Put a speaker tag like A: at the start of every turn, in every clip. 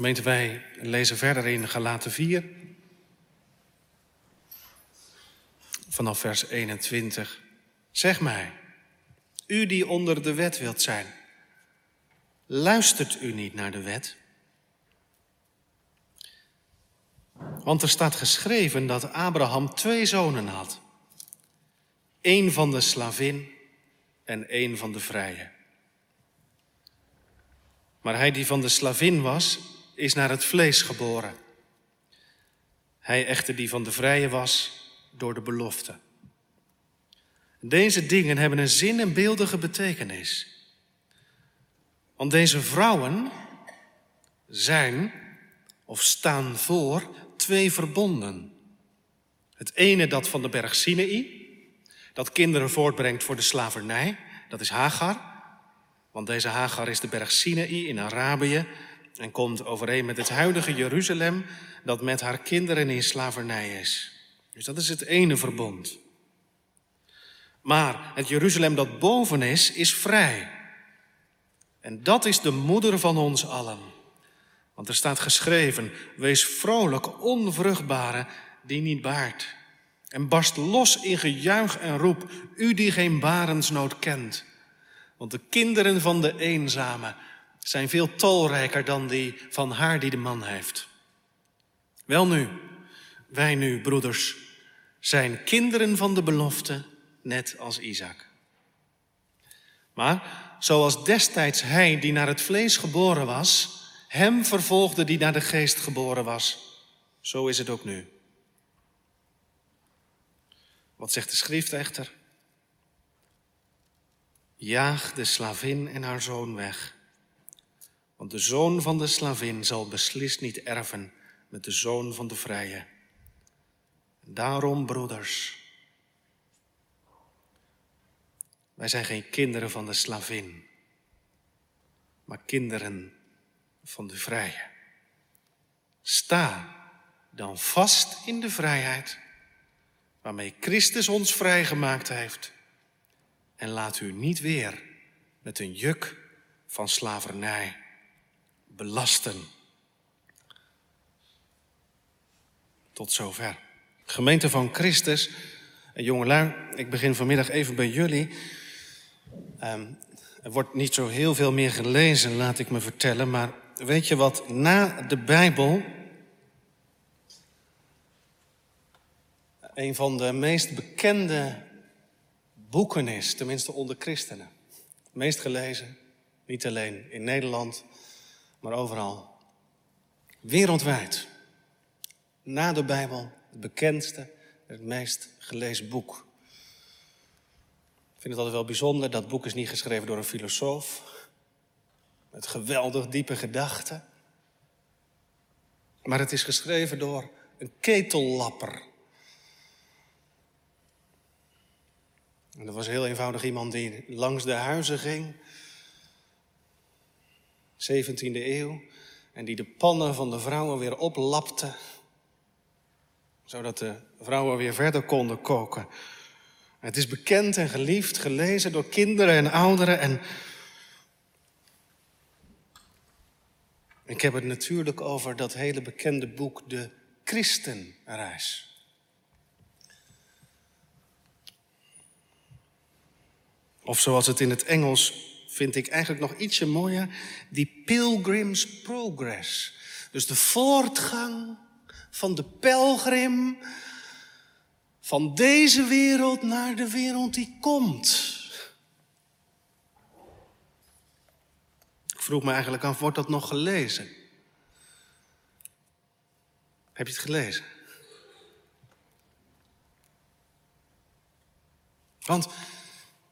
A: Gemeente, wij lezen verder in Galaten 4. Vanaf vers 21. Zeg mij, u die onder de wet wilt zijn, luistert u niet naar de wet? Want er staat geschreven dat Abraham twee zonen had. Eén van de slavin en één van de vrije. Maar hij die van de slavin was, is naar het vlees geboren. Hij echter die van de vrije was, door de belofte. Deze dingen hebben een zin en beeldige betekenis. Want deze vrouwen zijn of staan voor twee verbonden. Het ene dat van de berg Sinaï, dat kinderen voortbrengt voor de slavernij, dat is Hagar. Want deze Hagar is de berg Sinaï in Arabië en komt overeen met het huidige Jeruzalem dat met haar kinderen in slavernij is. Dus dat is het ene verbond. Maar het Jeruzalem dat boven is, is vrij. En dat is de moeder van ons allen. Want er staat geschreven, wees vrolijk, onvruchtbare, die niet baart. En barst los in gejuich en roep, u die geen barensnood kent. Want de kinderen van de eenzame zijn veel tolrijker dan die van haar die de man heeft. Wel nu, wij nu, broeders, zijn kinderen van de belofte, net als Isaac. Maar zoals destijds hij die naar het vlees geboren was, hem vervolgde die naar de geest geboren was, zo is het ook nu. Wat zegt de schrift echter? Jaag de slavin en haar zoon weg. Want de zoon van de slavin zal beslist niet erven met de zoon van de vrije. Daarom, broeders, wij zijn geen kinderen van de slavin, maar kinderen van de vrije. Sta dan vast in de vrijheid waarmee Christus ons vrijgemaakt heeft. En laat u niet weer met een juk van slavernij belasten. Tot zover. Gemeente van Christus, en jongelui, ik begin vanmiddag even bij jullie. Um, er wordt niet zo heel veel meer gelezen, laat ik me vertellen, maar weet je wat na de Bijbel een van de meest bekende boeken is, tenminste onder christenen. Meest gelezen, niet alleen in Nederland, maar overal. Wereldwijd. Na de Bijbel het bekendste, het meest gelezen boek. Ik vind het altijd wel bijzonder, dat boek is niet geschreven door een filosoof. Met geweldig diepe gedachten. Maar het is geschreven door een ketellapper. En dat was heel eenvoudig iemand die langs de huizen ging. 17e eeuw. En die de pannen van de vrouwen weer oplapte. Zodat de vrouwen weer verder konden koken. Het is bekend en geliefd, gelezen door kinderen en ouderen. En ik heb het natuurlijk over dat hele bekende boek, De Christenreis. Of zoals het in het Engels vind ik eigenlijk nog ietsje mooier, die Pilgrim's Progress. Dus de voortgang van de pelgrim van deze wereld naar de wereld die komt. Ik vroeg me eigenlijk af, wordt dat nog gelezen? Heb je het gelezen? Want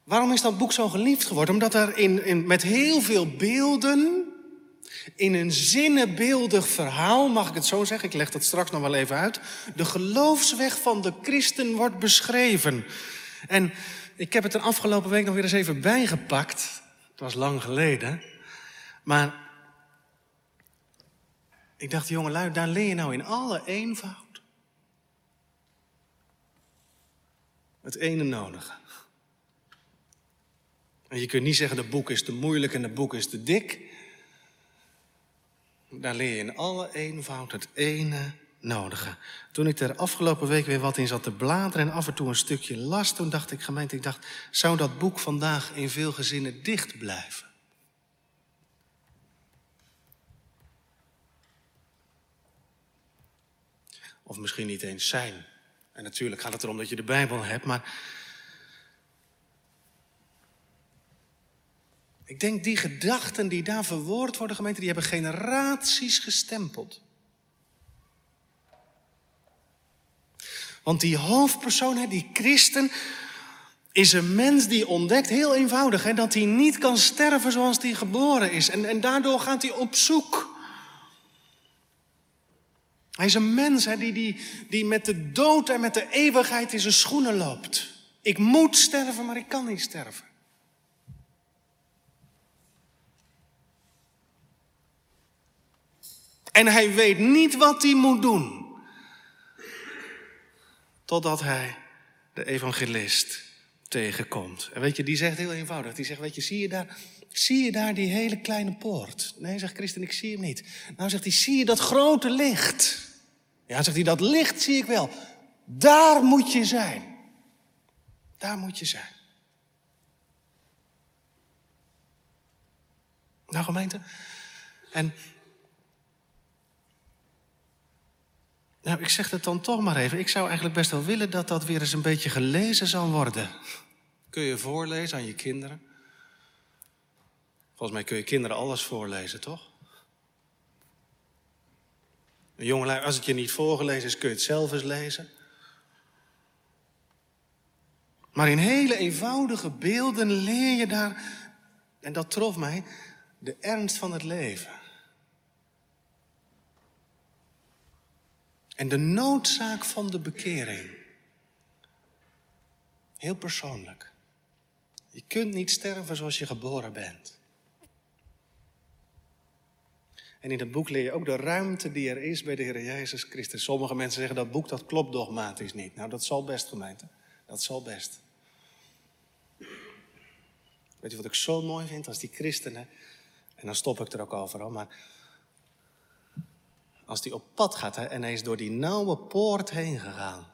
A: waarom is dat boek zo geliefd geworden? Omdat er in, in, met heel veel beelden, in een zinnenbeeldig verhaal, mag ik het zo zeggen, ik leg dat straks nog wel even uit, de geloofsweg van de christen wordt beschreven. En ik heb het er afgelopen week nog weer eens even bijgepakt. Het was lang geleden. Maar ik dacht, jongelui, daar leer je nou in alle eenvoud het ene nodige. En je kunt niet zeggen, de boek is te moeilijk en de boek is te dik. Daar leer je in alle eenvoud het ene nodige. Toen ik er afgelopen week weer wat in zat te bladeren en af en toe een stukje las, toen dacht ik, gemeente, ik dacht, zou dat boek vandaag in veel gezinnen dicht blijven? Of misschien niet eens zijn. En natuurlijk gaat het erom dat je de Bijbel hebt, maar. Ik denk die gedachten die daar verwoord worden, gemeente, die hebben generaties gestempeld. Want die hoofdpersoon, die christen, is een mens die ontdekt, heel eenvoudig, hè, dat hij niet kan sterven zoals hij geboren is. En, en daardoor gaat hij op zoek. Hij is een mens hè, die, die, die met de dood en met de eeuwigheid in zijn schoenen loopt. Ik moet sterven, maar ik kan niet sterven. En hij weet niet wat hij moet doen. Totdat hij de evangelist tegenkomt. En weet je, die zegt heel eenvoudig. Die zegt, weet je, zie je daar, zie je daar die hele kleine poort? Nee, zegt Christen, ik zie hem niet. Nou zegt hij, zie je dat grote licht? Ja, zegt hij, dat licht zie ik wel. Daar moet je zijn. Daar moet je zijn. Nou gemeente, en Nou, ik zeg het dan toch maar even. Ik zou eigenlijk best wel willen dat dat weer eens een beetje gelezen zal worden. Kun je voorlezen aan je kinderen? Volgens mij kun je kinderen alles voorlezen, toch? Een jongelui, als het je niet voorgelezen is, kun je het zelf eens lezen. Maar in hele eenvoudige beelden leer je daar, en dat trof mij, de ernst van het leven. En de noodzaak van de bekering. Heel persoonlijk. Je kunt niet sterven zoals je geboren bent. En in het boek leer je ook de ruimte die er is bij de Heer Jezus Christus. Sommige mensen zeggen dat boek dat klopt dogmatisch niet. Nou, dat zal best, gemeente. Dat zal best. Weet je wat ik zo mooi vind als die christenen, en dan stop ik er ook overal, maar als hij op pad gaat en hij is door die nauwe poort heen gegaan.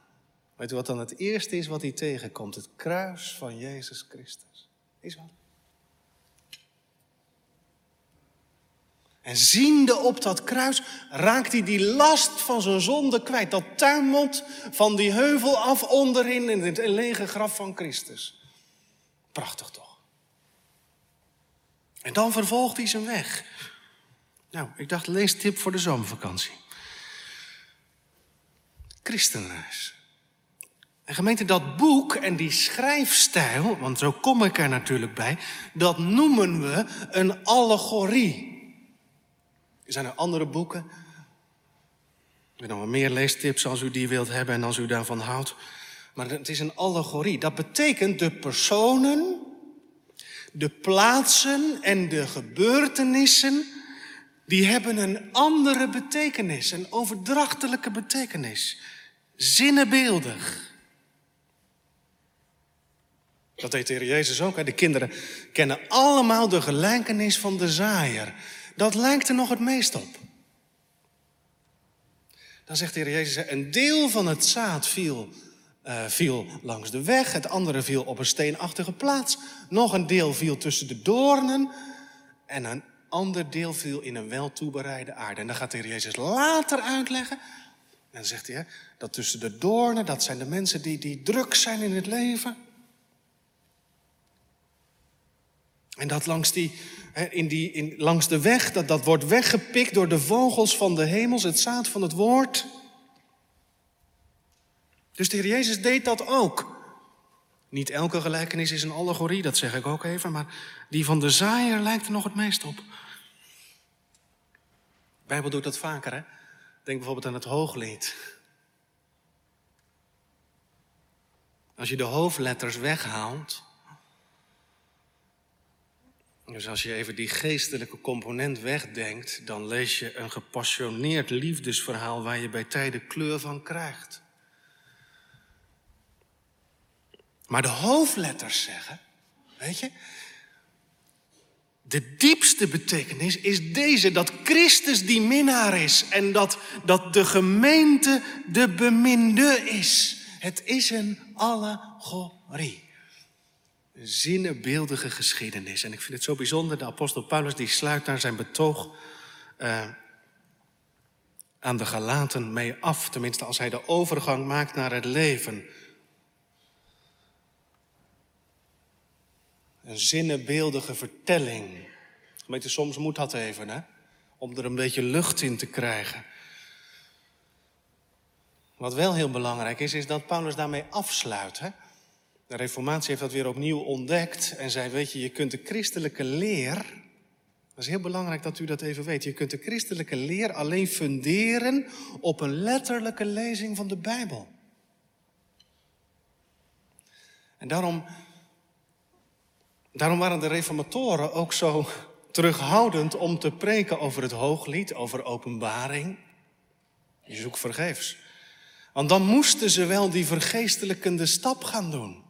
A: Weet u wat dan het eerste is wat hij tegenkomt? Het kruis van Jezus Christus. Is wat? En ziende op dat kruis raakt hij die last van zijn zonde kwijt. Dat tuimelt van die heuvel af onderin in het lege graf van Christus. Prachtig toch? En dan vervolgt hij zijn weg. Nou, ik dacht, leestip voor de zomervakantie. Christenreis. En gemeente, dat boek en die schrijfstijl, want zo kom ik er natuurlijk bij, dat noemen we een allegorie. Er zijn er andere boeken. Ik heb nog meer leestips als u die wilt hebben en als u daarvan houdt. Maar het is een allegorie. Dat betekent de personen, de plaatsen en de gebeurtenissen die hebben een andere betekenis, een overdrachtelijke betekenis. Zinnenbeeldig. Dat deed de Heer Jezus ook. De kinderen kennen allemaal de gelijkenis van de zaaier. Dat lijkt er nog het meest op. Dan zegt de Heer Jezus, een deel van het zaad viel, uh, viel langs de weg, het andere viel op een steenachtige plaats, nog een deel viel tussen de doornen en een ander deel viel in een wel toebereide aarde. En dan gaat de Heer Jezus later uitleggen. En dan zegt hij, dat tussen de doornen, dat zijn de mensen die, die druk zijn in het leven. En dat langs, die, in die, in, langs de weg, dat, dat wordt weggepikt door de vogels van de hemels, het zaad van het woord. Dus de Heer Jezus deed dat ook. Niet elke gelijkenis is een allegorie, dat zeg ik ook even, maar die van de zaaier lijkt er nog het meest op. Bijbel doet dat vaker, hè? Denk bijvoorbeeld aan het hooglied. Als je de hoofdletters weghaalt, dus als je even die geestelijke component wegdenkt, dan lees je een gepassioneerd liefdesverhaal waar je bij tijden kleur van krijgt. Maar de hoofdletters zeggen, weet je, De diepste betekenis is deze, dat Christus die minnaar is en dat, dat de gemeente de beminde is. Het is een allegorie. Een zinnebeeldige geschiedenis. En ik vind het zo bijzonder, de apostel Paulus die sluit daar zijn betoog uh, aan de Galaten mee af. Tenminste, als hij de overgang maakt naar het leven. Een zinnenbeeldige vertelling. Gemeente, soms moet dat even, hè? Om er een beetje lucht in te krijgen. Wat wel heel belangrijk is, is dat Paulus daarmee afsluit. Hè? De Reformatie heeft dat weer opnieuw ontdekt en zei: Weet je, je kunt de christelijke leer. Dat is heel belangrijk dat u dat even weet. Je kunt de christelijke leer alleen funderen op een letterlijke lezing van de Bijbel. En daarom Daarom waren de reformatoren ook zo terughoudend om te preken over het hooglied, over openbaring. Je zoekt vergeefs. Want dan moesten ze wel die vergeestelijkende stap gaan doen.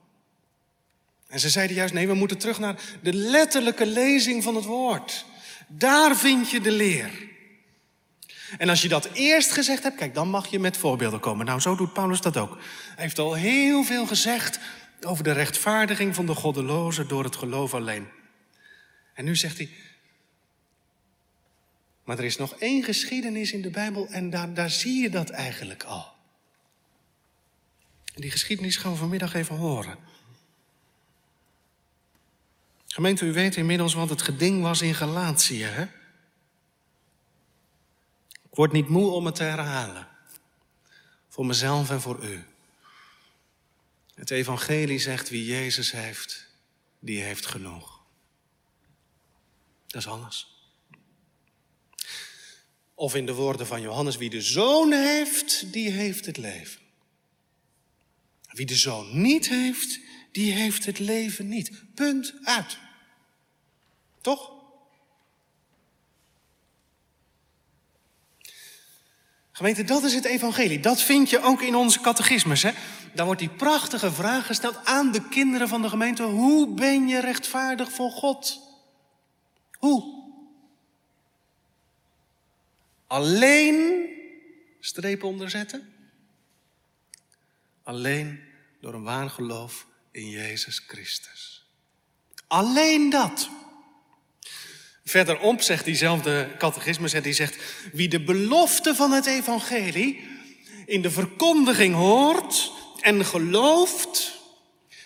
A: En ze zeiden juist, nee, we moeten terug naar de letterlijke lezing van het woord. Daar vind je de leer. En als je dat eerst gezegd hebt, kijk, dan mag je met voorbeelden komen. Nou, zo doet Paulus dat ook. Hij heeft al heel veel gezegd over de rechtvaardiging van de goddelozen door het geloof alleen. En nu zegt hij, maar er is nog één geschiedenis in de Bijbel en daar, daar zie je dat eigenlijk al. Die geschiedenis gaan we vanmiddag even horen. Gemeente, u weet inmiddels wat het geding was in Galatië, hè? Ik word niet moe om het te herhalen. Voor mezelf en voor u. Het evangelie zegt wie Jezus heeft, die heeft genoeg. Dat is alles. Of in de woorden van Johannes, wie de zoon heeft, die heeft het leven. Wie de zoon niet heeft, die heeft het leven niet. Punt uit. Toch? Gemeente, dat is het evangelie. Dat vind je ook in onze catechismus. Hè? Daar wordt die prachtige vraag gesteld aan de kinderen van de gemeente. Hoe ben je rechtvaardig voor God? Hoe? Alleen, strepen onderzetten? Alleen door een waar geloof in Jezus Christus. Alleen dat. Verderop zegt diezelfde catechismus, die zegt, wie de belofte van het evangelie in de verkondiging hoort en gelooft,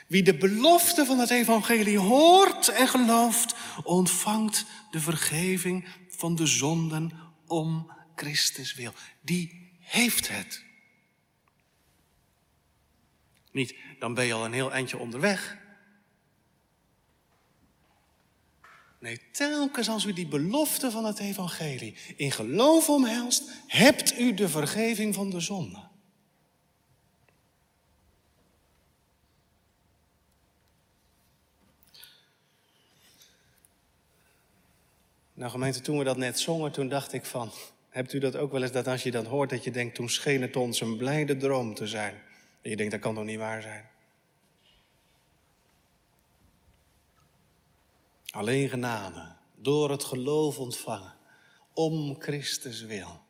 A: wie de belofte van het evangelie hoort en gelooft, ontvangt de vergeving van de zonden om Christus wil. Die heeft het. Niet, dan ben je al een heel eindje onderweg. Nee, telkens als u die belofte van het evangelie in geloof omhelst, hebt u de vergeving van de zonde. Nou gemeente, toen we dat net zongen, toen dacht ik van, hebt u dat ook wel eens dat als je dat hoort, dat je denkt, toen scheen het ons een blijde droom te zijn. En je denkt, dat kan toch niet waar zijn? Alleen genade, door het geloof ontvangen, om Christus wil.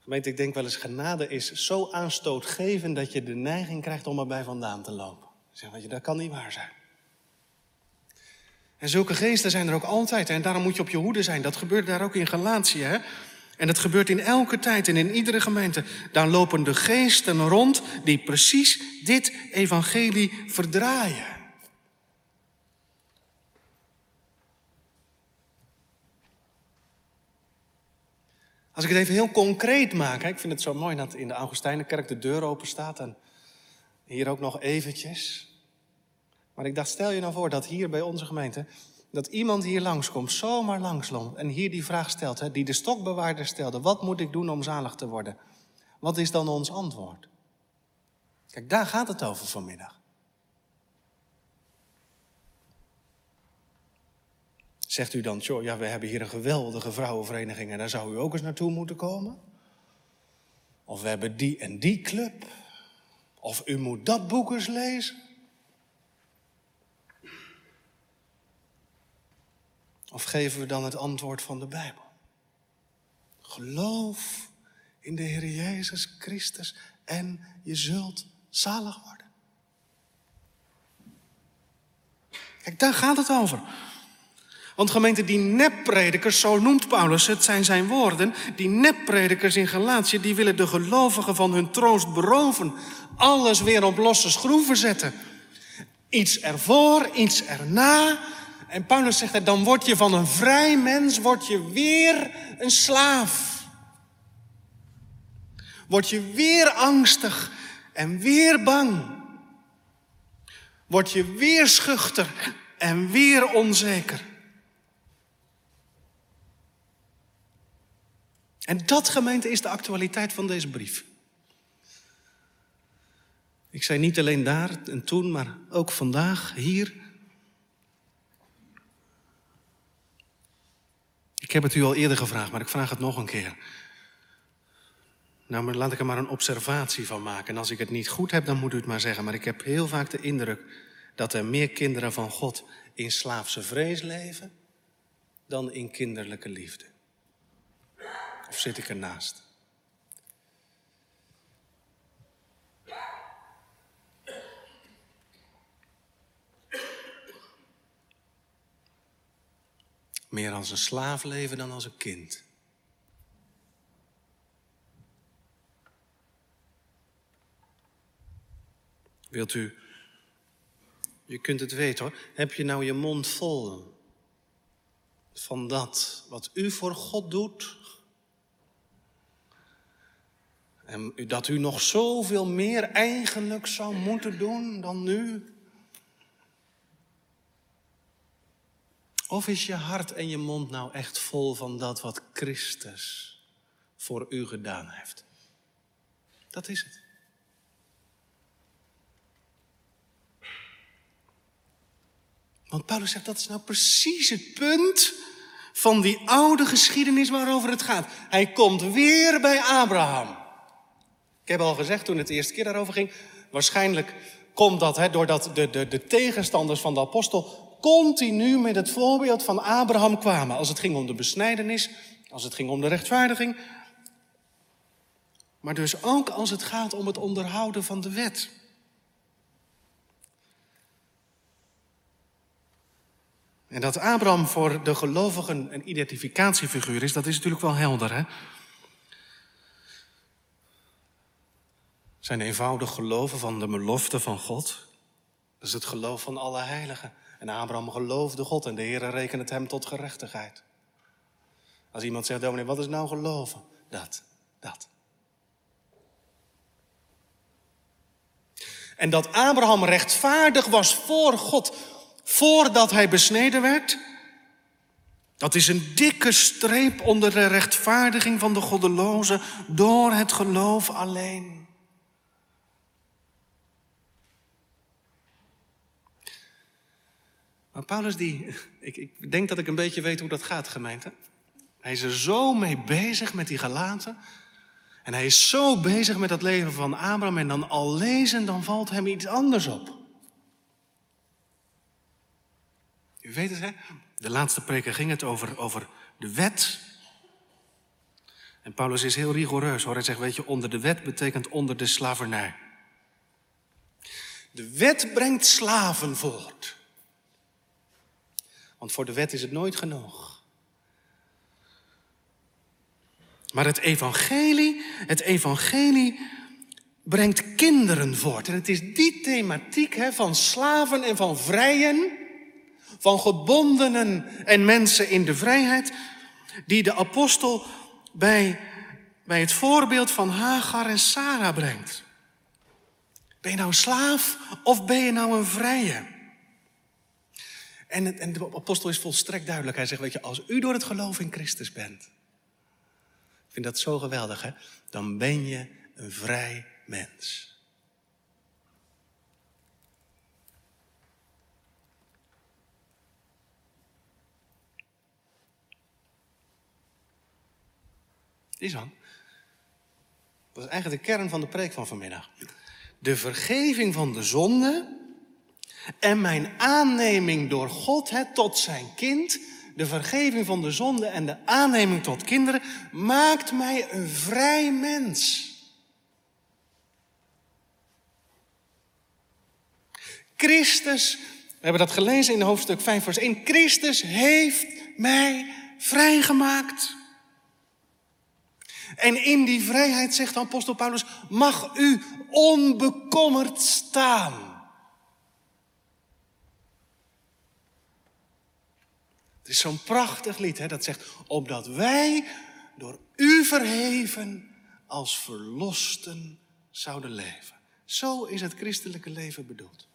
A: Gemeente, ik denk wel eens, genade is zo aanstootgevend dat je de neiging krijgt om erbij vandaan te lopen. Zeg, weet je, dat kan niet waar zijn. En zulke geesten zijn er ook altijd. En daarom moet je op je hoede zijn. Dat gebeurt daar ook in Galatië. Hè? En dat gebeurt in elke tijd en in iedere gemeente. Daar lopen de geesten rond die precies dit evangelie verdraaien. Als ik het even heel concreet maak, ik vind het zo mooi dat in de Augustijnenkerk de deur open staat en hier ook nog eventjes. Maar ik dacht, stel je nou voor dat hier bij onze gemeente, dat iemand hier langskomt, zomaar langsloopt en hier die vraag stelt, hè, die de stokbewaarder stelde, wat moet ik doen om zalig te worden? Wat is dan ons antwoord? Kijk, daar gaat het over vanmiddag. Zegt u dan, joh, ja, we hebben hier een geweldige vrouwenvereniging en daar zou u ook eens naartoe moeten komen? Of we hebben die en die club? Of u moet dat boek eens lezen? Of geven we dan het antwoord van de Bijbel? Geloof in de Heer Jezus Christus en je zult zalig worden. Kijk, daar gaat het over. Want gemeente, die neppredikers, zo noemt Paulus het, zijn zijn woorden. Die neppredikers in Galatië, die willen de gelovigen van hun troost beroven. Alles weer op losse schroeven zetten. Iets ervoor, iets erna. En Paulus zegt, dan word je van een vrij mens, word je weer een slaaf. Word je weer angstig en weer bang. Word je weer schuchter en weer onzeker. En dat, gemeente, is de actualiteit van deze brief. Ik zei niet alleen daar en toen, maar ook vandaag, hier. Ik heb het u al eerder gevraagd, maar ik vraag het nog een keer. Nou, maar laat ik er maar een observatie van maken. En als ik het niet goed heb, dan moet u het maar zeggen. Maar ik heb heel vaak de indruk dat er meer kinderen van God in slaafse vrees leven dan in kinderlijke liefde. Of zit ik ernaast? Meer als een slaaf leven dan als een kind. Wilt u, je kunt het weten hoor, heb je nou je mond vol van dat wat u voor God doet? En dat u nog zoveel meer eigenlijk zou moeten doen dan nu? Of is je hart en je mond nou echt vol van dat wat Christus voor u gedaan heeft? Dat is het. Want Paulus zegt dat is nou precies het punt van die oude geschiedenis waarover het gaat. Hij komt weer bij Abraham. Ik heb al gezegd toen het de eerste keer daarover ging, waarschijnlijk komt dat hè, doordat de, de, de tegenstanders van de apostel continu met het voorbeeld van Abraham kwamen. Als het ging om de besnijdenis, als het ging om de rechtvaardiging. Maar dus ook als het gaat om het onderhouden van de wet. En dat Abraham voor de gelovigen een identificatiefiguur is, dat is natuurlijk wel helder. Hè? Zijn eenvoudig geloven van de belofte van God. Dat is het geloof van alle heiligen. En Abraham geloofde God en de Heer rekent het hem tot gerechtigheid. Als iemand zegt, dominee, wat is nou geloven? Dat, dat. En dat Abraham rechtvaardig was voor God voordat hij besneden werd, dat is een dikke streep onder de rechtvaardiging van de goddeloze door het geloof alleen. Maar Paulus, die, ik, ik denk dat ik een beetje weet hoe dat gaat, gemeente. Hij is er zo mee bezig met die gelaten. En hij is zo bezig met het leven van Abraham. En dan al lezen, dan valt hem iets anders op. U weet het, hè? De laatste preken ging het over, over de wet. En Paulus is heel rigoureus hoor. Hij zegt, weet je, onder de wet betekent onder de slavernij. De wet brengt slaven voort. Want voor de wet is het nooit genoeg. Maar het evangelie, het evangelie brengt kinderen voort. En het is die thematiek hè, van slaven en van vrijen, van gebondenen en mensen in de vrijheid, die de apostel bij, bij het voorbeeld van Hagar en Sarah brengt. Ben je nou een slaaf of ben je nou een vrije? En, en de apostel is volstrekt duidelijk. Hij zegt, weet je, als u door het geloof in Christus bent. Ik vind dat zo geweldig, hè? Dan ben je een vrij mens. Isan, dat is eigenlijk de kern van de preek van vanmiddag. De vergeving van de zonde en mijn aanneming door God tot zijn kind de vergeving van de zonde en de aanneming tot kinderen, maakt mij een vrij mens. Christus, we hebben dat gelezen in hoofdstuk 5, vers 1. Christus heeft mij vrijgemaakt. En in die vrijheid, zegt de apostel Paulus, mag u onbekommerd staan. Het is zo'n prachtig lied hè, dat zegt, opdat wij door u verheven als verlosten zouden leven. Zo is het christelijke leven bedoeld.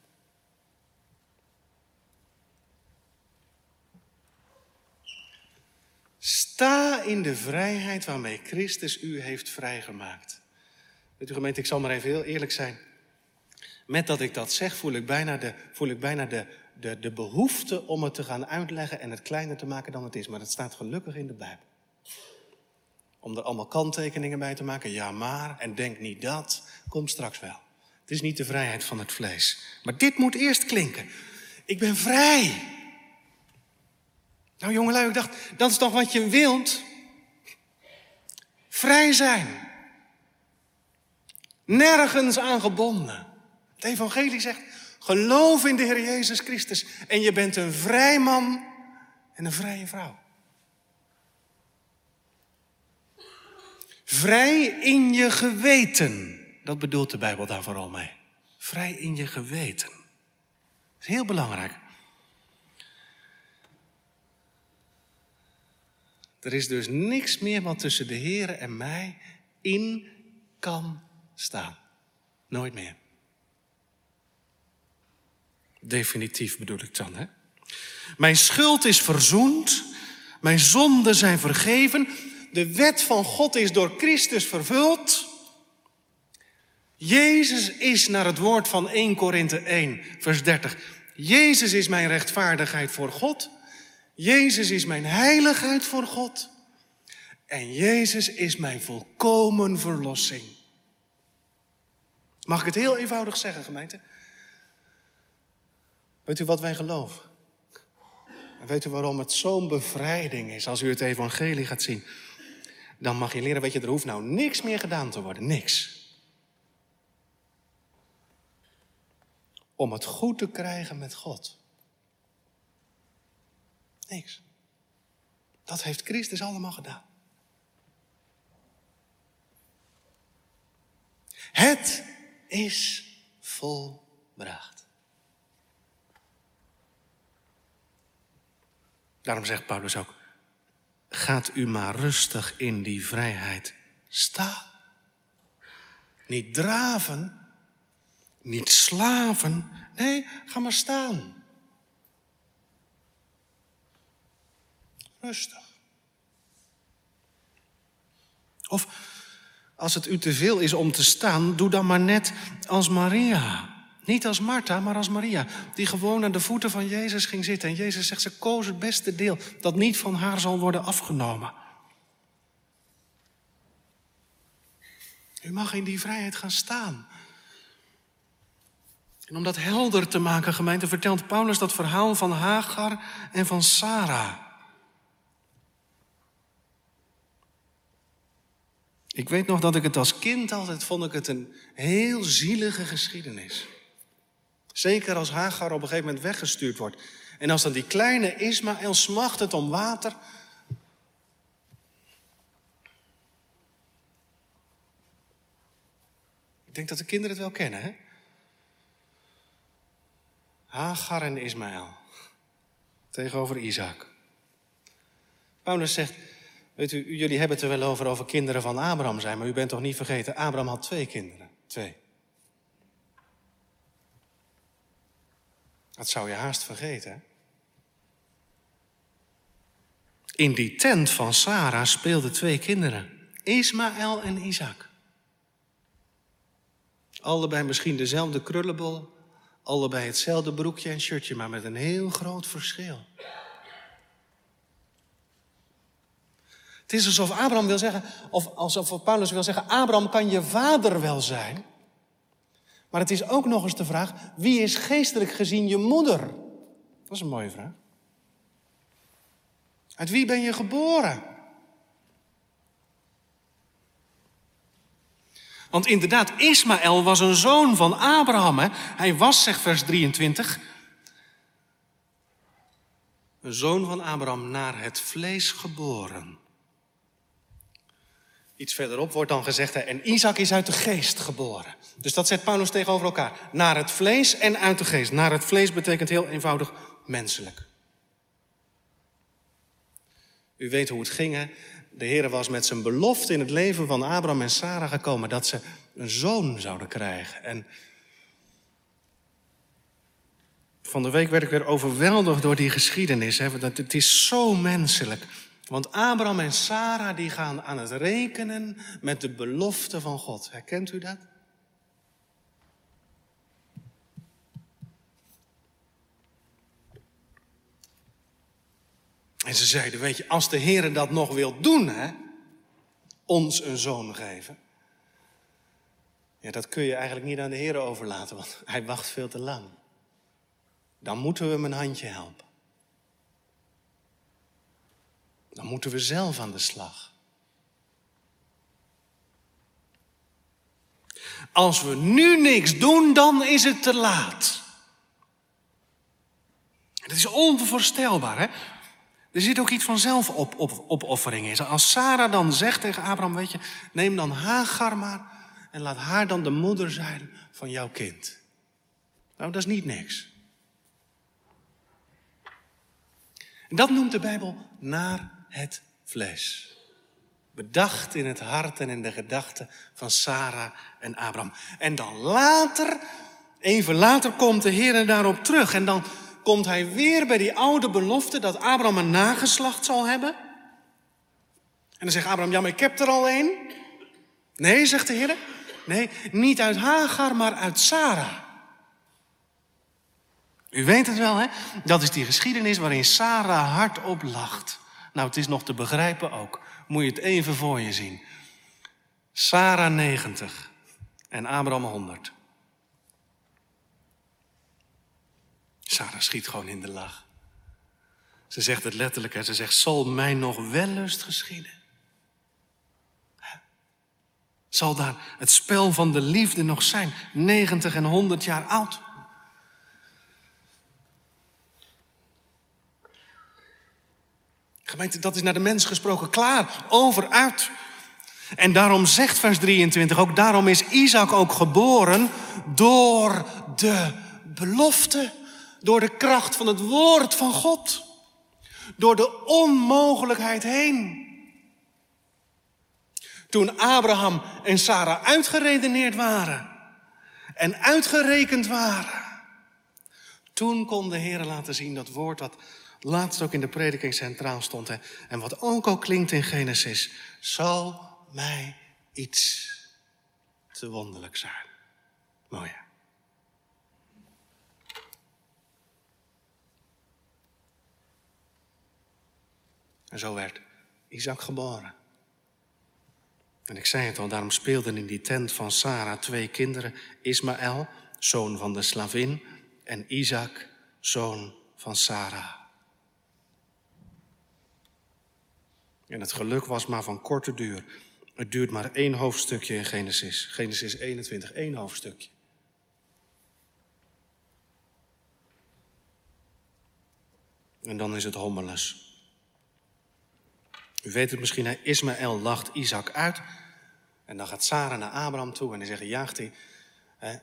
A: Sta in de vrijheid waarmee Christus u heeft vrijgemaakt. Weet u gemeente, ik zal maar even heel eerlijk zijn. Met dat ik dat zeg, voel ik bijna de, voel ik bijna de, de, de behoefte om het te gaan uitleggen en het kleiner te maken dan het is. Maar het staat gelukkig in de Bijbel. Om er allemaal kanttekeningen bij te maken. Ja, maar, en denk niet dat, komt straks wel. Het is niet de vrijheid van het vlees. Maar dit moet eerst klinken. Ik ben vrij. Nou jongelui, ik dacht, dat is toch wat je wilt? Vrij zijn. Nergens aan gebonden. Het evangelie zegt, geloof in de Heer Jezus Christus en je bent een vrij man en een vrije vrouw. Vrij in je geweten. Dat bedoelt de Bijbel daar vooral mee. Vrij in je geweten. Dat is heel belangrijk. Er is dus niks meer wat tussen de Heer en mij in kan staan. Nooit meer. Definitief bedoel ik dan, hè? Mijn schuld is verzoend. Mijn zonden zijn vergeven. De wet van God is door Christus vervuld. Jezus is naar het woord van 1 Korinthe 1, vers 30. Jezus is mijn rechtvaardigheid voor God. Jezus is mijn heiligheid voor God. En Jezus is mijn volkomen verlossing. Mag ik het heel eenvoudig zeggen, gemeente? Weet u wat wij geloven? En weet u waarom het zo'n bevrijding is als u het evangelie gaat zien? Dan mag je leren, weet je, er hoeft nou niks meer gedaan te worden. Niks. Om het goed te krijgen met God. Niks. Dat heeft Christus allemaal gedaan. Het is volbracht. Daarom zegt Paulus ook, gaat u maar rustig in die vrijheid staan. Niet draven, niet slaven, nee, ga maar staan. Rustig. Of als het u te veel is om te staan, doe dan maar net als Maria. Niet als Martha, maar als Maria, die gewoon aan de voeten van Jezus ging zitten. En Jezus zegt, ze koos het beste deel dat niet van haar zal worden afgenomen. U mag in die vrijheid gaan staan. En om dat helder te maken, gemeente, vertelt Paulus dat verhaal van Hagar en van Sarah. Ik weet nog dat ik het als kind altijd vond ik het een heel zielige geschiedenis. Zeker als Hagar op een gegeven moment weggestuurd wordt. En als dan die kleine Ismaël smacht het om water. Ik denk dat de kinderen het wel kennen, hè? Hagar en Ismaël tegenover Isaac. Paulus zegt, Weet u, jullie hebben het er wel over over kinderen van Abraham zijn, maar u bent toch niet vergeten, Abraham had twee kinderen. Twee. Dat zou je haast vergeten. In die tent van Sarah speelden twee kinderen, Ismaël en Isaac. Allebei misschien dezelfde krullenbol, allebei hetzelfde broekje en shirtje, maar met een heel groot verschil. Het is alsof Abraham wil zeggen, of alsof Paulus wil zeggen, Abraham kan je vader wel zijn. Maar het is ook nog eens de vraag, wie is geestelijk gezien je moeder? Dat is een mooie vraag. Uit wie ben je geboren? Want inderdaad, Ismaël was een zoon van Abraham. Hij was, zegt vers 23, een zoon van Abraham naar het vlees geboren. Iets verderop wordt dan gezegd, en Isaac is uit de geest geboren. Dus dat zet Paulus tegenover elkaar. Naar het vlees en uit de geest. Naar het vlees betekent heel eenvoudig menselijk. U weet hoe het ging, hè? De Heer was met zijn belofte in het leven van Abraham en Sarah gekomen dat ze een zoon zouden krijgen. En van de week werd ik weer overweldigd door die geschiedenis. Hè? Het is zo menselijk. Want Abraham en Sarah die gaan aan het rekenen met de belofte van God. Herkent u dat? En ze zeiden, weet je, als de Heer dat nog wil doen, hè, ons een zoon geven. Ja, dat kun je eigenlijk niet aan de Heer overlaten, want hij wacht veel te lang. Dan moeten we hem een handje helpen. Dan moeten we zelf aan de slag. Als we nu niks doen, dan is het te laat. Dat is onvoorstelbaar, hè? Er zit ook iets van zelfopoffering in. Als Sarah dan zegt tegen Abraham, weet je, neem dan Hagar maar en laat haar dan de moeder zijn van jouw kind. Nou, dat is niet niks. En dat noemt de Bijbel naar het vlees. Bedacht in het hart en in de gedachten van Sarah en Abraham. En dan later, even later, komt de Heer daarop terug. En dan komt hij weer bij die oude belofte dat Abraham een nageslacht zal hebben. En dan zegt Abraham, ja, maar ik heb er al één. Nee, zegt de Heer. Nee, niet uit Hagar, maar uit Sarah. U weet het wel, hè? Dat is die geschiedenis waarin Sarah hardop lacht. Nou, het is nog te begrijpen ook. Moet je het even voor je zien. Sarah 90 en Abraham 100. Sarah schiet gewoon in de lach. Ze zegt het letterlijk, hè? ze zegt, zal mij nog wellust geschieden? Zal daar het spel van de liefde nog zijn, 90 en 100 jaar oud? Dat is naar de mens gesproken klaar, over, uit. En daarom zegt vers 23 ook, daarom is Isaac ook geboren door de belofte. Door de kracht van het woord van God. Door de onmogelijkheid heen. Toen Abraham en Sarah uitgeredeneerd waren en uitgerekend waren, toen kon de Heer laten zien dat woord wat laatst ook in de prediking centraal stond en wat ook al klinkt in Genesis, zal mij iets te wonderlijk zijn. Mooi? En zo werd Isaac geboren. En ik zei het al, daarom speelden in die tent van Sarah twee kinderen. Ismaël, zoon van de slavin, en Isaac, zoon van Sarah. En het geluk was maar van korte duur. Het duurt maar één hoofdstukje in Genesis. Genesis 21, één hoofdstukje. En dan is het hommeles. U weet het misschien, Ismaël lacht Isaac uit. En dan gaat Sarah naar Abraham toe en die zegt, jaagt die, hè,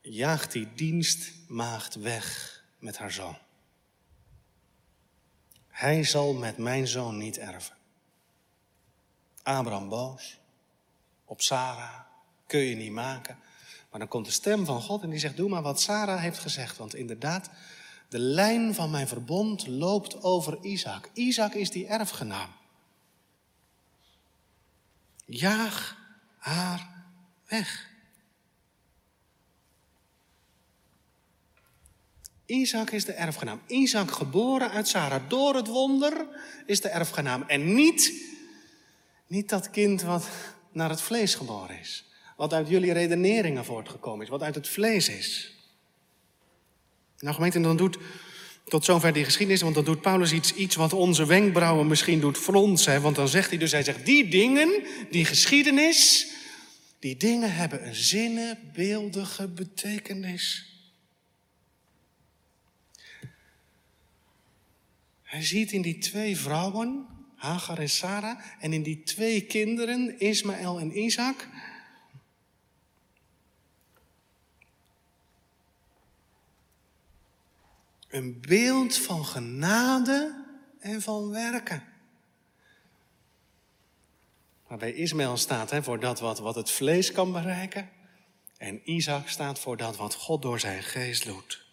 A: jaagt die dienstmaagd weg met haar zoon. Hij zal met mijn zoon niet erven. Abraham boos op Sarah, kun je niet maken. Maar dan komt de stem van God en die zegt, doe maar wat Sarah heeft gezegd. Want inderdaad, de lijn van mijn verbond loopt over Isaac. Isaac is die erfgenaam. Jaag haar weg. Isaac is de erfgenaam. Isaac geboren uit Sarah door het wonder is de erfgenaam. En niet, niet dat kind wat naar het vlees geboren is. Wat uit jullie redeneringen voortgekomen is. Wat uit het vlees is. Nou gemeente, dan doet Tot zover die geschiedenis, want dan doet Paulus iets, iets wat onze wenkbrauwen misschien doet fronsen. Want dan zegt hij dus, hij zegt, die dingen, die geschiedenis, die dingen hebben een zinnebeeldige betekenis. Hij ziet in die twee vrouwen, Hagar en Sarah, en in die twee kinderen, Ismaël en Isaac, een beeld van genade en van werken. Waarbij Ismaël staat hè, voor dat wat, wat het vlees kan bereiken. En Isaac staat voor dat wat God door zijn geest doet.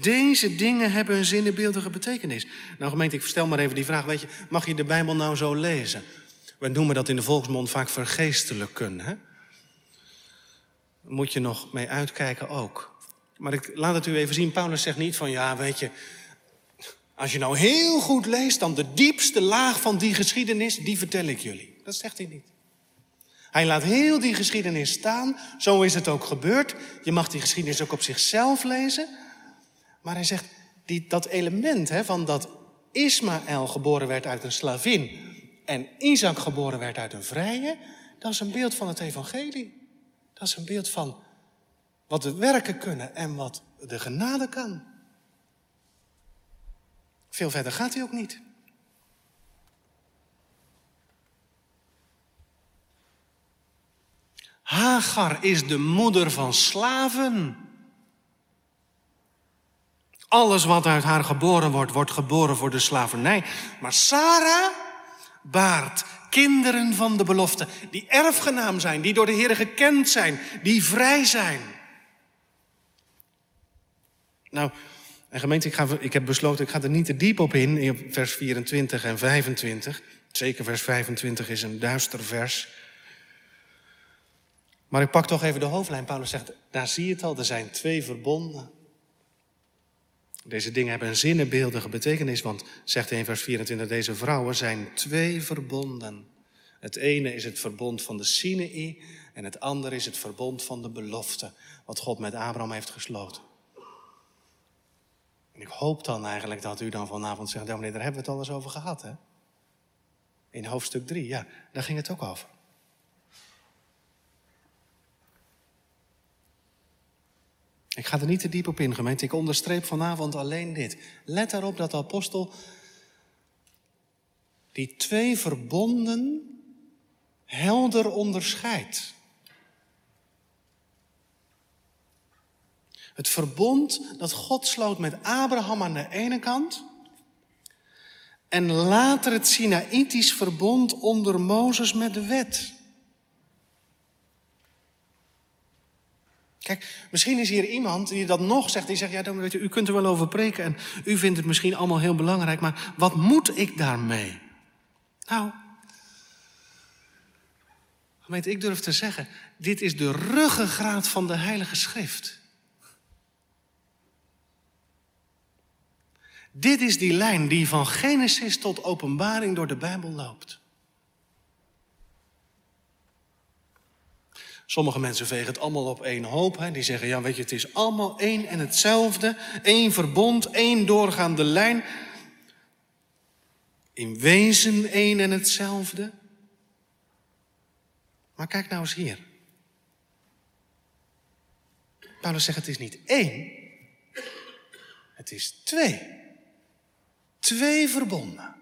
A: Deze dingen hebben een zinnebeeldige betekenis. Nou gemeente, ik stel maar even die vraag. Weet je, mag je de Bijbel nou zo lezen? We noemen dat in de volksmond vaak vergeestelijk kunnen. Hè? Moet je nog mee uitkijken ook. Maar ik laat het u even zien. Paulus zegt niet van ja, weet je. Als je nou heel goed leest, dan de diepste laag van die geschiedenis, die vertel ik jullie. Dat zegt hij niet. Hij laat heel die geschiedenis staan. Zo is het ook gebeurd. Je mag die geschiedenis ook op zichzelf lezen. Maar hij zegt, die, dat element hè, van dat Ismaël geboren werd uit een slavin en Isaac geboren werd uit een vrije, dat is een beeld van het evangelie. Dat is een beeld van wat de werken kunnen en wat de genade kan. Veel verder gaat hij ook niet. Hagar is de moeder van slaven. Alles wat uit haar geboren wordt, wordt geboren voor de slavernij. Maar Sarah baart kinderen van de belofte, die erfgenaam zijn, die door de Heer gekend zijn, die vrij zijn. Nou, en gemeente, ik, ga, ik heb besloten, ik ga er niet te diep op in, in vers 24 en 25. Zeker vers 25 is een duister vers. Maar ik pak toch even de hoofdlijn. Paulus zegt, daar zie je het al, er zijn twee verbonden. Deze dingen hebben een zinnebeeldige betekenis, want zegt hij in vers 24, deze vrouwen zijn twee verbonden. Het ene is het verbond van de Sinai en het andere is het verbond van de belofte, wat God met Abraham heeft gesloten. En ik hoop dan eigenlijk dat u dan vanavond zegt, ja meneer, daar hebben we het al eens over gehad, hè? In hoofdstuk 3, ja, daar ging het ook over. Ik ga er niet te diep op in, gemeente. Ik onderstreep vanavond alleen dit. Let erop dat de apostel die twee verbonden helder onderscheidt. Het verbond dat God sloot met Abraham aan de ene kant. En later het Sinaïtisch verbond onder Mozes met de wet. Kijk, misschien is hier iemand die dat nog zegt. Die zegt, ja, dan weet u, u kunt er wel over preken en u vindt het misschien allemaal heel belangrijk. Maar wat moet ik daarmee? Nou, gemeente, ik durf te zeggen, dit is de ruggengraat van de Heilige Schrift. Dit is die lijn die van Genesis tot openbaring door de Bijbel loopt. Sommige mensen vegen het allemaal op één hoop. Hè. Die zeggen, ja weet je, het is allemaal één en hetzelfde. één verbond, één doorgaande lijn. In wezen één en hetzelfde. Maar kijk nou eens hier. Paulus zegt, het is niet één. Het is twee. Twee verbonden.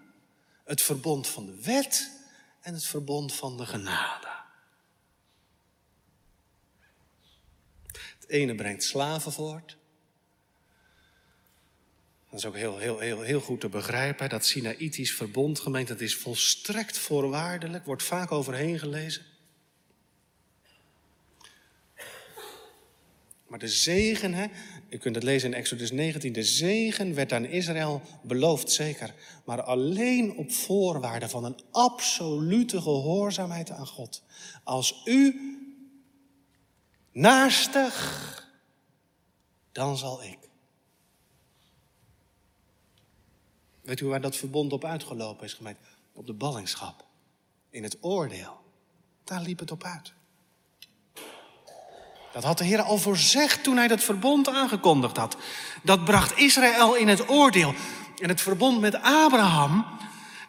A: Het verbond van de wet en het verbond van de genade. Ene brengt slaven voort. Dat is ook heel, heel, heel, heel goed te begrijpen. Dat Sinaïtisch verbond, gemeente, dat is volstrekt voorwaardelijk. Wordt vaak overheen gelezen. Maar de zegen, hè, u kunt het lezen in Exodus 19, de zegen werd aan Israël beloofd, zeker. Maar alleen op voorwaarde van een absolute gehoorzaamheid aan God. Als u naastig, dan zal ik. Weet u waar dat verbond op uitgelopen is, gemeente? Op de ballingschap. In het oordeel. Daar liep het op uit. Dat had de Heer al voorzegd toen hij dat verbond aangekondigd had. Dat bracht Israël in het oordeel. En het verbond met Abraham,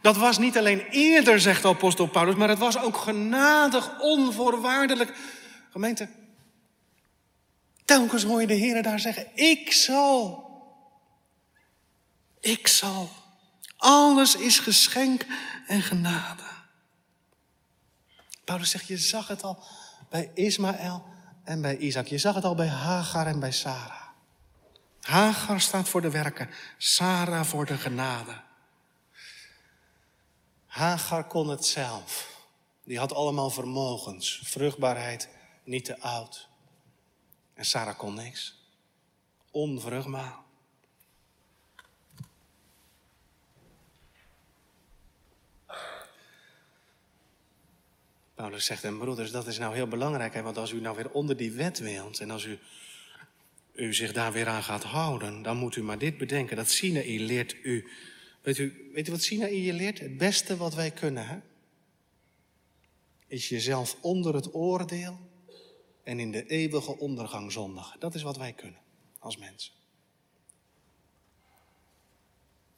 A: dat was niet alleen eerder, zegt apostel Paulus, maar het was ook genadig, onvoorwaardelijk. Gemeente, telkens hoor je de Heer daar zeggen, ik zal. Ik zal. Alles is geschenk en genade. Paulus zegt, je zag het al bij Ismaël en bij Isaac. Je zag het al bij Hagar en bij Sarah. Hagar staat voor de werken, Sarah voor de genade. Hagar kon het zelf. Die had allemaal vermogens, vruchtbaarheid, niet te oud. En Sarah kon niks. Onvruchtbaar. Paulus zegt, en broeders, dat is nou heel belangrijk, hè, want als u nou weer onder die wet wilt en als u, u zich daar weer aan gaat houden, dan moet u maar dit bedenken, dat Sinaï leert u, weet u, weet u wat Sinaï je leert? Het beste wat wij kunnen, hè? is jezelf onder het oordeel en in de eeuwige ondergang zondigen. Dat is wat wij kunnen als mensen.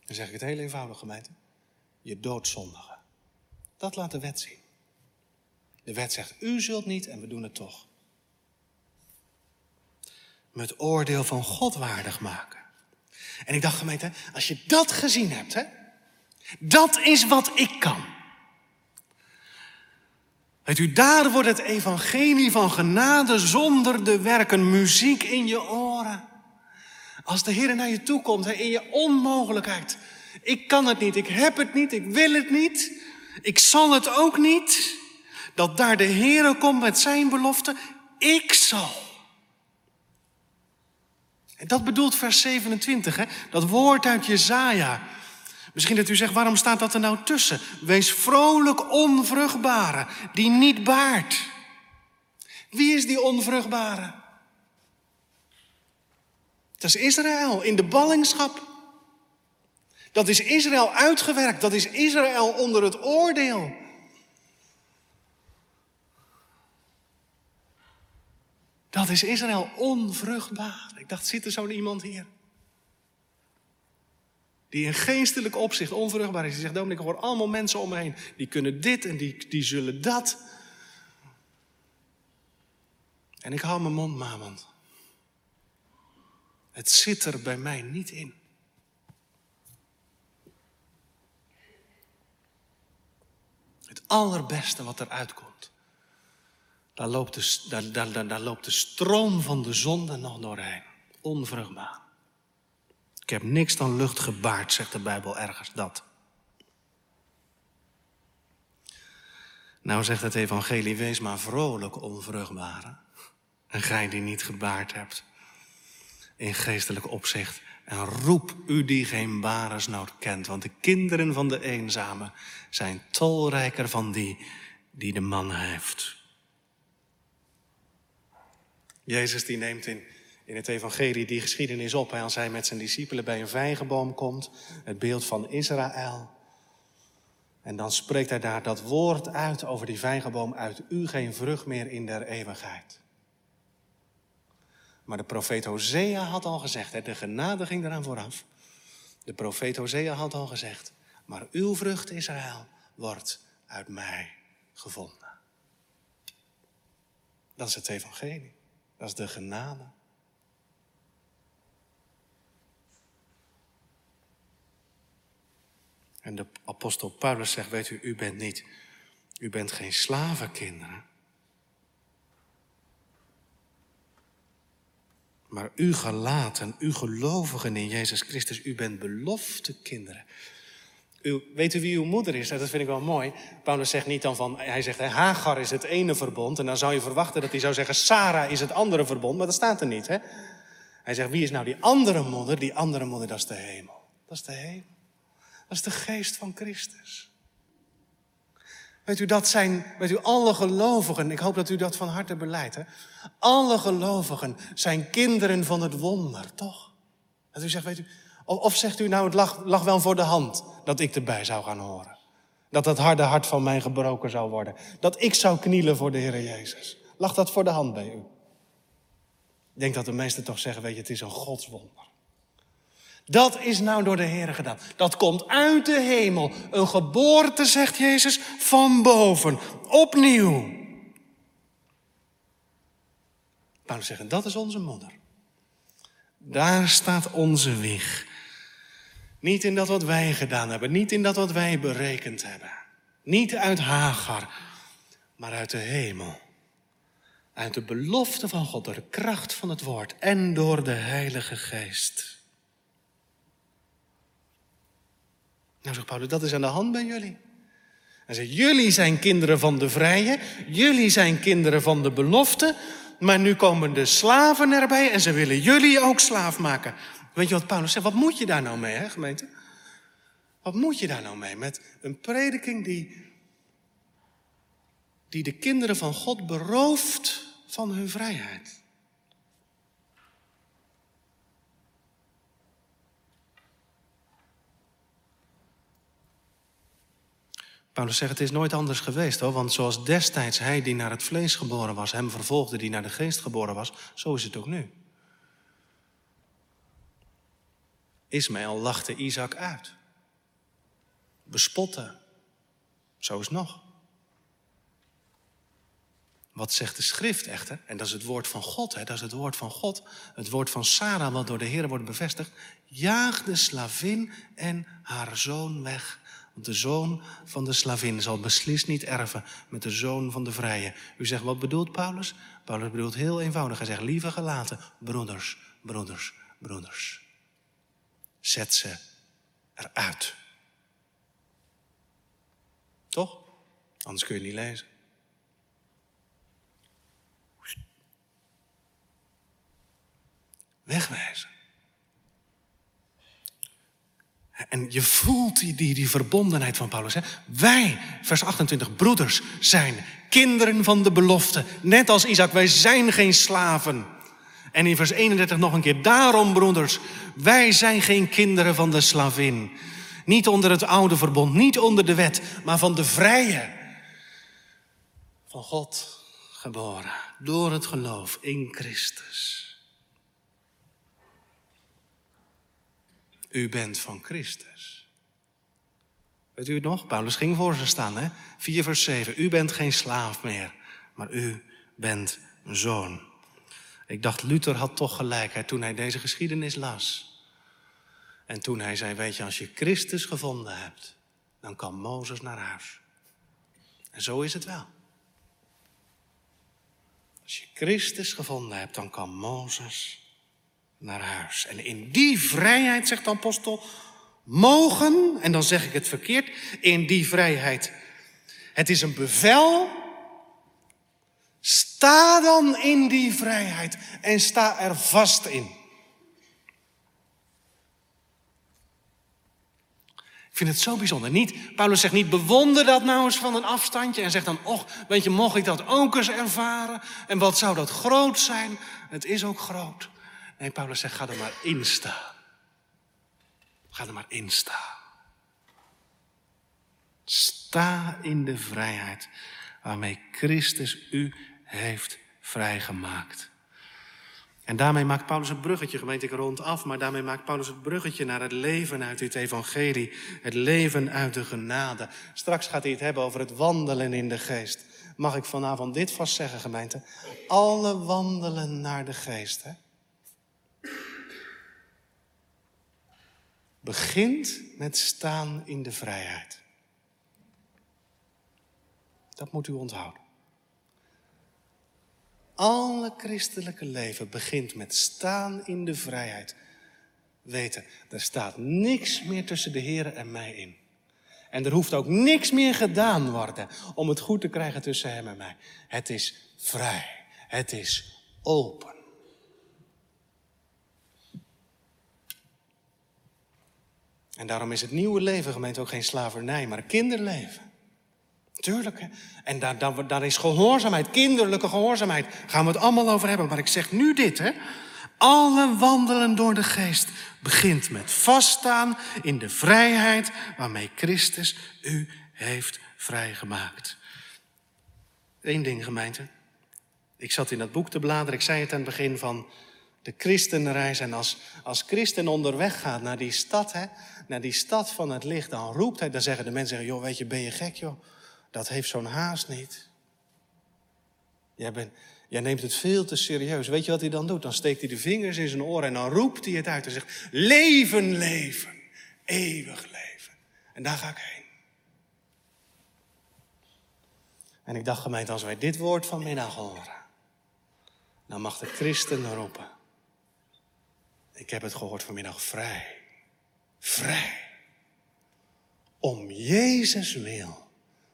A: Dan zeg ik het heel eenvoudig, gemeente. Je doodzondigen. Dat laat de wet zien. De wet zegt, u zult niet en we doen het toch. Met oordeel van God waardig maken. En ik dacht, gemeente, als je dat gezien hebt, hè, dat is wat ik kan. Weet u, daar wordt het evangelie van genade zonder de werken muziek in je oren. Als de Heer naar je toe komt hè, in je onmogelijkheid. Ik kan het niet, ik heb het niet, ik wil het niet. Ik zal het ook niet dat daar de Heere komt met zijn belofte, ik zal. En dat bedoelt vers 27, hè? dat woord uit Jezaja. Misschien dat u zegt, waarom staat dat er nou tussen? Wees vrolijk onvruchtbare, die niet baart. Wie is die onvruchtbare? Dat is Israël in de ballingschap. Dat is Israël uitgewerkt, dat is Israël onder het oordeel. Dat is Israël onvruchtbaar. Ik dacht, zit er zo'n iemand hier? Die in geestelijk opzicht onvruchtbaar is. Die zegt, Dominic, ik hoor allemaal mensen om me heen. Die kunnen dit en die, die zullen dat. En ik hou mijn mond maar, want het zit er bij mij niet in. Het allerbeste wat eruit komt daar loopt, de, daar, daar, daar loopt de stroom van de zonde nog doorheen. Onvruchtbaar. Ik heb niks dan lucht gebaard, zegt de Bijbel ergens dat. Nou zegt het evangelie, wees maar vrolijk onvruchtbare. En gij die niet gebaard hebt. In geestelijk opzicht. En roep u die geen baresnood kent. Want de kinderen van de eenzame zijn tolrijker van die die de man heeft. Jezus die neemt in, in het evangelie die geschiedenis op. Als hij met zijn discipelen bij een vijgenboom komt. Het beeld van Israël. En dan spreekt hij daar dat woord uit over die vijgenboom. Uit u geen vrucht meer in der eeuwigheid. Maar de profeet Hosea had al gezegd, de genade ging eraan vooraf. De profeet Hosea had al gezegd, maar uw vrucht Israël wordt uit mij gevonden. Dat is het evangelie. Dat is de genade. En de apostel Paulus zegt, weet u, u bent niet, u bent geen slavenkinderen. Maar u gelaten, u gelovigen in Jezus Christus, u bent belofte kinderen. U, weet u wie uw moeder is? Nou, dat vind ik wel mooi. Paulus zegt niet dan van, hij zegt, Hagar is het ene verbond. En dan zou je verwachten dat hij zou zeggen, Sarah is het andere verbond. Maar dat staat er niet. Hè? Hij zegt, wie is nou die andere moeder? Die andere moeder, dat is de hemel. Dat is de hemel. Dat is de geest van Christus. Weet u, dat zijn, weet u, alle gelovigen, ik hoop dat u dat van harte beleidt. Hè? Alle gelovigen zijn kinderen van het wonder, toch? Dat u zegt, weet u, of, zegt u nou, het lag, lag wel voor de hand dat ik erbij zou gaan horen. Dat dat harde hart van mij gebroken zou worden. Dat ik zou knielen voor de Heer Jezus. Lag dat voor de hand bij u? Ik denk dat de meesten toch zeggen, weet je, het is een godswonder. Dat is nou door de Heer gedaan. Dat komt uit de hemel. Een geboorte, zegt Jezus, van boven. Opnieuw. Paulus zegt, dat is onze moeder. Daar staat onze wieg. Niet in dat wat wij gedaan hebben, niet in dat wat wij berekend hebben. Niet uit Hagar, maar uit de hemel. Uit de belofte van God, door de kracht van het woord en door de Heilige Geest. Nou, zegt Paulus, dat is aan de hand bij jullie. Hij zegt, jullie zijn kinderen van de vrije, jullie zijn kinderen van de belofte, maar nu komen de slaven erbij en ze willen jullie ook slaaf maken. Weet je wat Paulus zegt? Wat moet je daar nou mee, hè, gemeente? Wat moet je daar nou mee? Met een prediking die, die de kinderen van God berooft van hun vrijheid. Paulus zegt, het is nooit anders geweest hoor, want zoals destijds hij die naar het vlees geboren was, hem vervolgde die naar de geest geboren was, zo is het ook nu. Ismaël lachte Isaac uit. Bespotte. Zo is nog. Wat zegt de schrift echter? En dat is het woord van God, hè? dat is het woord van God. Het woord van Sarah, wat door de Heer wordt bevestigd. Jaag de slavin en haar zoon weg. De zoon van de slavin zal beslist niet erven met de zoon van de vrije. U zegt, wat bedoelt Paulus? Paulus bedoelt heel eenvoudig. Hij zegt, lieve gelaten, broeders, broeders, broeders. Zet ze eruit. Toch? Anders kun je niet lezen. Wegwijzen. En je voelt die, die, verbondenheid van Paulus. Hè? Wij, vers 28, broeders, zijn kinderen van de belofte. Net als Isaac, wij zijn geen slaven. En in vers 31 nog een keer, daarom broeders, wij zijn geen kinderen van de slavin. Niet onder het oude verbond, niet onder de wet, maar van de vrije. Van God geboren, door het geloof in Christus. U bent van Christus. Weet u het nog? Paulus ging voor ze staan, hè? 4 vers 7. U bent geen slaaf meer, maar u bent een zoon. Ik dacht, Luther had toch gelijk hè, toen hij deze geschiedenis las. En toen hij zei, weet je, als je Christus gevonden hebt, dan kan Mozes naar huis. En zo is het wel. Als je Christus gevonden hebt, dan kan Mozes naar huis. En in die vrijheid, zegt de apostel, mogen, en dan zeg ik het verkeerd, in die vrijheid. Het is een bevel. Sta dan in die vrijheid en sta er vast in. Ik vind het zo bijzonder. Niet, Paulus zegt niet, bewonder dat nou eens van een afstandje. En zegt dan, och, weet je, mocht ik dat ook eens ervaren? En wat zou dat groot zijn? Het is ook groot. Nee, Paulus zegt, ga er maar in staan. Ga er maar in staan. Sta in de vrijheid waarmee Christus u heeft vrijgemaakt. En daarmee maakt Paulus het bruggetje, gemeente ik rond af, maar daarmee maakt Paulus het bruggetje naar het leven uit dit evangelie, het leven uit de genade. Straks gaat hij het hebben over het wandelen in de geest. Mag ik vanavond dit vast zeggen, gemeente? Alle wandelen naar de geest. Hè? Begint met staan in de vrijheid. Dat moet u onthouden. Alle christelijke leven begint met staan in de vrijheid. Weten, er staat niks meer tussen de Heer en mij in. En er hoeft ook niks meer gedaan worden om het goed te krijgen tussen Hem en mij. Het is vrij. Het is open. En daarom is het nieuwe leven, gemeente, ook geen slavernij, maar kinderleven. Tuurlijk. Hè? En daar, daar, daar is gehoorzaamheid, kinderlijke gehoorzaamheid. Gaan we het allemaal over hebben. Maar ik zeg nu dit, hè. Alle wandelen door de geest begint met vaststaan in de vrijheid waarmee Christus u heeft vrijgemaakt. Eén ding, gemeente. Ik zat in dat boek te bladeren. Ik zei het aan het begin van de christenreis. En als, als christen onderweg gaat naar die stad, hè, naar die stad van het licht, dan roept hij, dan zeggen de mensen, joh, weet je, ben je gek, joh? Dat heeft zo'n haast niet. Jij, neemt het veel te serieus. Weet je wat hij dan doet? Dan steekt hij de vingers in zijn oren en dan roept hij het uit en zegt, leven, leven, eeuwig leven. En daar ga ik heen. En ik dacht, gemeente, als wij dit woord vanmiddag horen, dan mag de christen roepen. Ik heb het gehoord vanmiddag vrij. Vrij. Om Jezus wil.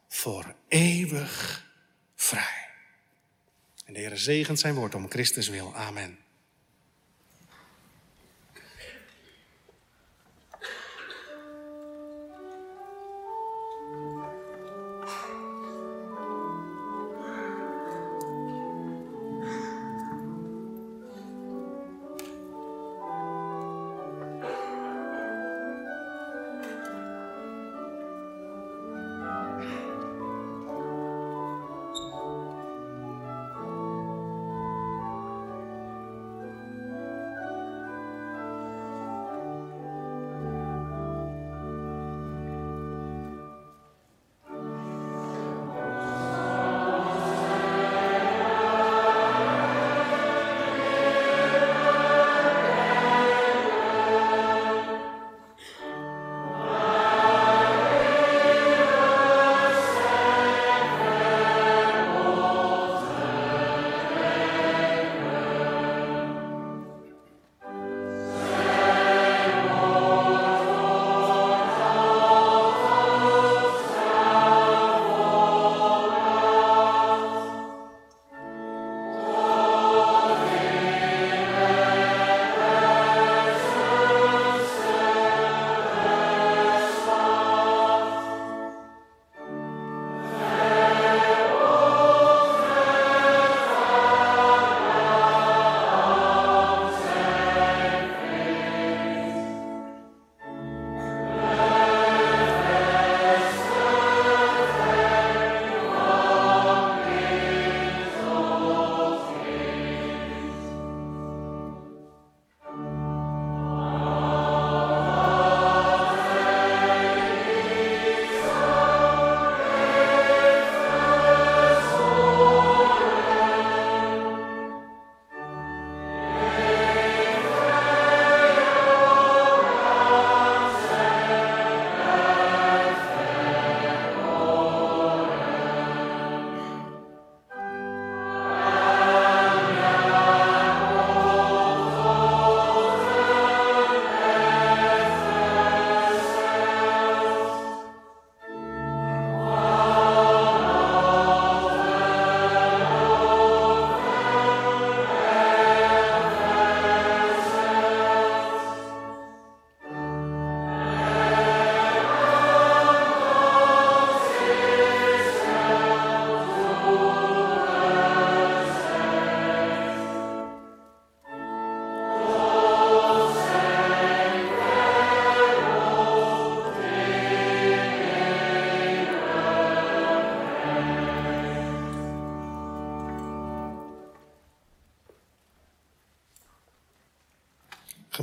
A: Voor eeuwig vrij. En de Heer zegent zijn woord om Christus wil. Amen.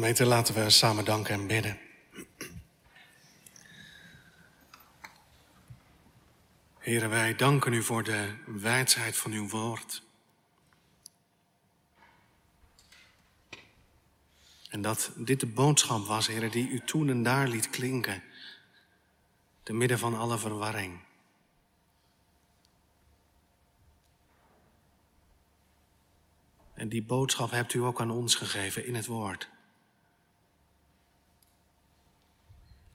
A: Gemeente, laten we samen danken en bidden. Heren, wij danken u voor de wijsheid van uw woord. En dat dit de boodschap was, heren, die u toen en daar liet klinken, te midden van alle verwarring. En die boodschap hebt u ook aan ons gegeven in het woord.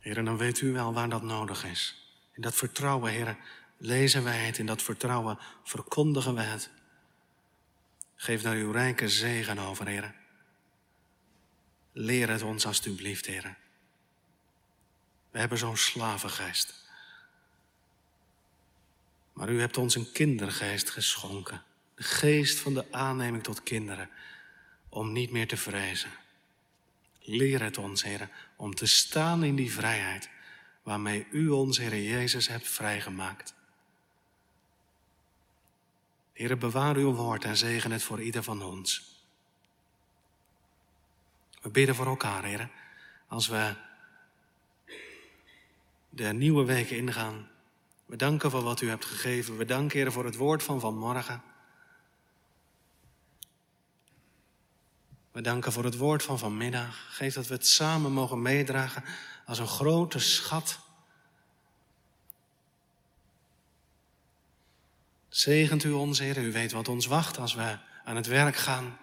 A: Heren, dan weet u wel waar dat nodig is. In dat vertrouwen, heren, lezen wij het. In dat vertrouwen verkondigen we het. Geef daar uw rijke zegen over, heren. Leer het ons alstublieft, heren. We hebben zo'n slavengeest. Maar u hebt ons een kindergeest geschonken. De geest van de aanneming tot kinderen. Om niet meer te vrezen. Leer het ons, heren, om te staan in die vrijheid waarmee u ons, Heer Jezus, hebt vrijgemaakt. Heere, bewaar uw woord en zegen het voor ieder van ons. We bidden voor elkaar, heren. Als we de nieuwe week ingaan. We danken voor wat u hebt gegeven. We danken, heren, voor het woord van vanmorgen. We danken voor het woord van vanmiddag. Geef dat we het samen mogen meedragen als een grote schat. Zegent u ons, Heer. U weet wat ons wacht als we aan het werk gaan.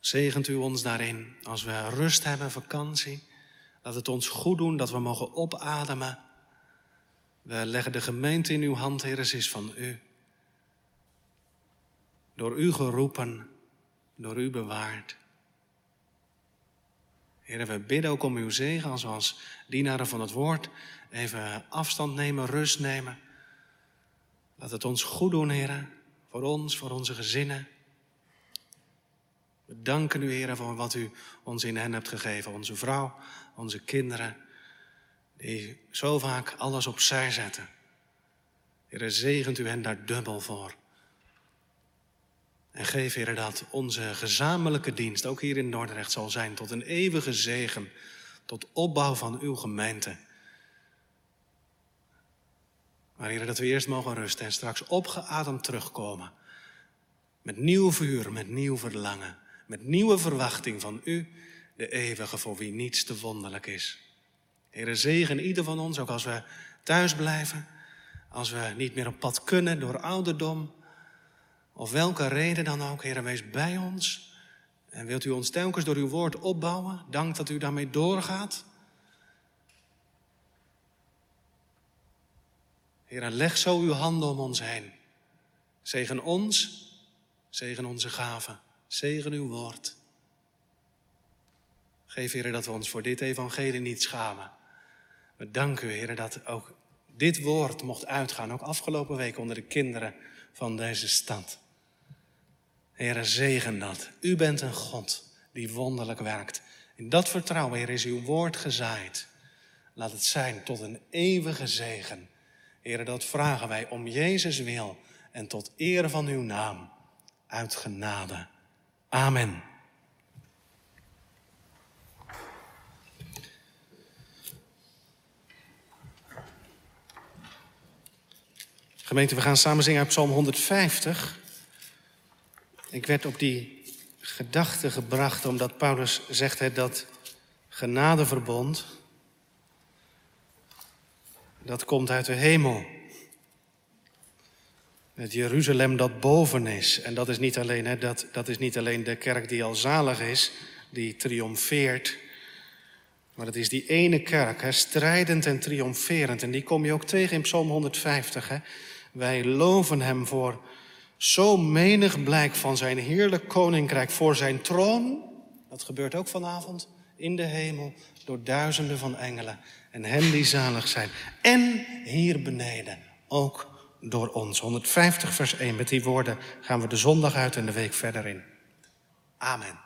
A: Zegent u ons daarin als we rust hebben, vakantie. Laat het ons goed doen dat we mogen opademen. We leggen de gemeente in uw hand, Heer. Ze is van u. Door u geroepen, door u bewaard. Heer, we bidden ook om uw zegen als we als dienaren van het woord even afstand nemen, rust nemen. Laat het ons goed doen, Heer, voor ons, voor onze gezinnen. We danken u, Heer, voor wat u ons in hen hebt gegeven. Onze vrouw, onze kinderen, die zo vaak alles opzij zetten. Heer, zegent u hen daar dubbel voor. En geef, Heer, dat onze gezamenlijke dienst, ook hier in Dordrecht, zal zijn tot een eeuwige zegen, tot opbouw van uw gemeente. Maar Heer, dat we eerst mogen rusten en straks opgeademd terugkomen. Met nieuw vuur, met nieuw verlangen, met nieuwe verwachting van u, de eeuwige voor wie niets te wonderlijk is. Heer, zegen ieder van ons, ook als we thuis blijven, als we niet meer op pad kunnen door ouderdom, of welke reden dan ook, Heer, wees bij ons. En wilt u ons telkens door uw woord opbouwen? Dank dat u daarmee doorgaat. Heer, leg zo uw handen om ons heen. Zegen ons, zegen onze gaven, zegen uw woord. Geef, Heer, dat we ons voor dit evangelie niet schamen. We danken u, Heer, dat ook dit woord mocht uitgaan, ook afgelopen week onder de kinderen van deze stad. Heer, zegen dat. U bent een God die wonderlijk werkt. In dat vertrouwen, Heer, is uw woord gezaaid. Laat het zijn tot een eeuwige zegen. Heer, dat vragen wij om Jezus wil en tot eer van uw naam. Uit genade. Amen. Gemeente, we gaan samen zingen uit Psalm 150. Ik werd op die gedachte gebracht omdat Paulus zegt hè, dat genadeverbond, dat komt uit de hemel. Het Jeruzalem dat boven is. En dat is niet alleen, hè, dat, dat is niet alleen de kerk die al zalig is, die triomfeert. Maar het is die ene kerk, hè, strijdend en triomferend. En die kom je ook tegen in Psalm 150. Hè. Wij loven hem voor zo menig blijk van zijn heerlijk koninkrijk voor zijn troon. Dat gebeurt ook vanavond in de hemel door duizenden van engelen en hen die zalig zijn. En hier beneden ook door ons. 150 vers 1. Met die woorden gaan we de zondag uit en de week verder in. Amen.